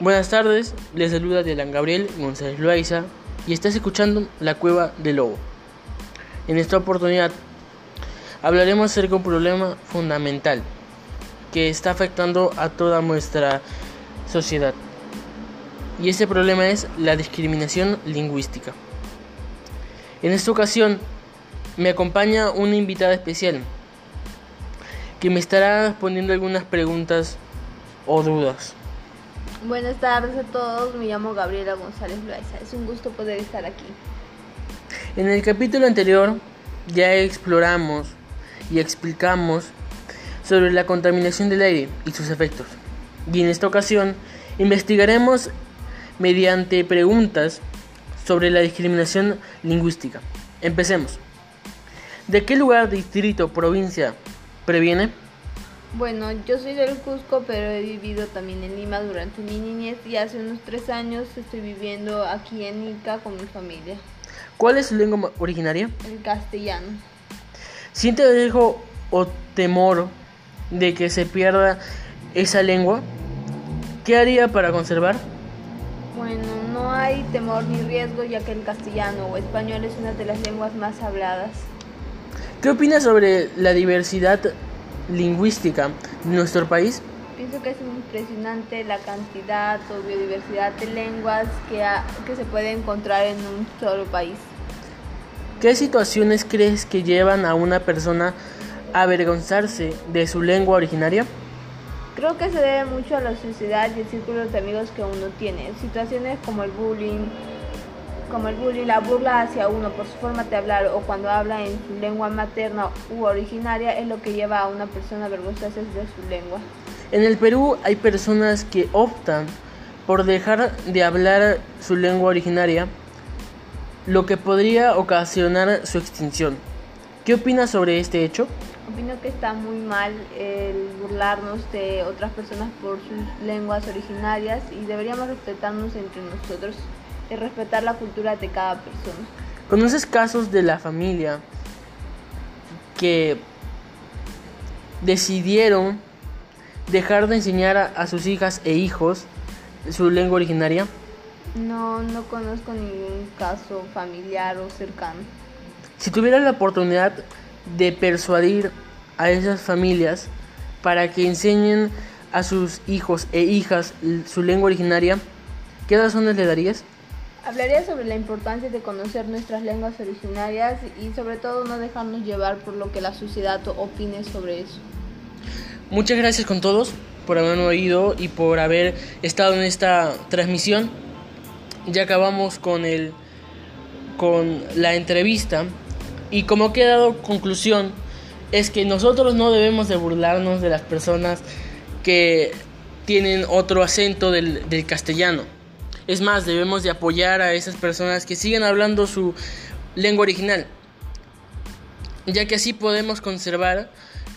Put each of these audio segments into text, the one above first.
Buenas tardes, les saluda Dylan Gabriel González Loaiza y estás escuchando La Cueva del Lobo. En esta oportunidad hablaremos acerca de un problema fundamental que está afectando a toda nuestra sociedad. Y ese problema es la discriminación lingüística. En esta ocasión me acompaña una invitada especial que me estará respondiendo algunas preguntas o dudas. Buenas tardes a todos, me llamo Gabriela González Loaiza. Es un gusto poder estar aquí. En el capítulo anterior ya exploramos y explicamos sobre la contaminación del aire y sus efectos. Y en esta ocasión investigaremos mediante preguntas sobre la discriminación lingüística. Empecemos. ¿De qué lugar, distrito, provincia previene? Bueno, yo soy del Cusco, pero he vivido también en Lima durante mi niñez y hace unos tres años estoy viviendo aquí en Ica con mi familia. ¿Cuál es su lengua originaria? El castellano. ¿Siente riesgo o temor de que se pierda esa lengua? ¿Qué haría para conservar? Bueno, no hay temor ni riesgo ya que el castellano o español es una de las lenguas más habladas. ¿Qué opina sobre la diversidad lingüística de nuestro país? Pienso que es impresionante la cantidad o biodiversidad de lenguas que, ha- que se puede encontrar en un solo país. ¿Qué situaciones crees que llevan a una persona a avergonzarse de su lengua originaria? Creo que se debe mucho a la sociedad y el círculo de amigos que uno tiene. Situaciones como el bullying, como el bullying, la burla hacia uno por su forma de hablar o cuando habla en su lengua materna u originaria es lo que lleva a una persona a avergonzarse de su lengua. En el Perú hay personas que optan por dejar de hablar su lengua originaria, lo que podría ocasionar su extinción. ¿Qué opinas sobre este hecho? Opino que está muy mal el burlarnos de otras personas por sus lenguas originarias y deberíamos respetarnos entre nosotros y respetar la cultura de cada persona. ¿Conoces casos de la familia que decidieron dejar de enseñar a, a sus hijas e hijos su lengua originaria? No, no conozco ningún caso familiar o cercano. Si tuvieras la oportunidad de persuadir a esas familias para que enseñen a sus hijos e hijas su lengua originaria, ¿qué razones le darías? Hablaría sobre la importancia de conocer nuestras lenguas originarias y sobre todo no dejarnos llevar por lo que la sociedad opine sobre eso. Muchas gracias con todos por haberme oído y por haber estado en esta transmisión. Ya acabamos con el con la entrevista y como ha quedado conclusión es que nosotros no debemos de burlarnos de las personas que tienen otro acento del, del castellano. Es más, debemos de apoyar a esas personas que siguen hablando su lengua original, ya que así podemos conservar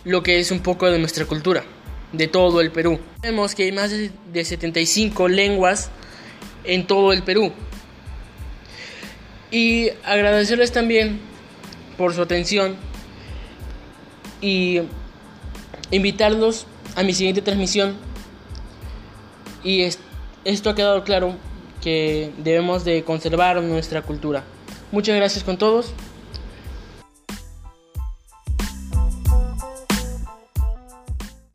lo que es un poco de nuestra cultura, de todo el Perú. Vemos que hay más de de 75 lenguas en todo el Perú. Y agradecerles también por su atención y invitarlos a mi siguiente transmisión. Y es- esto ha quedado claro que debemos de conservar nuestra cultura. Muchas gracias con todos.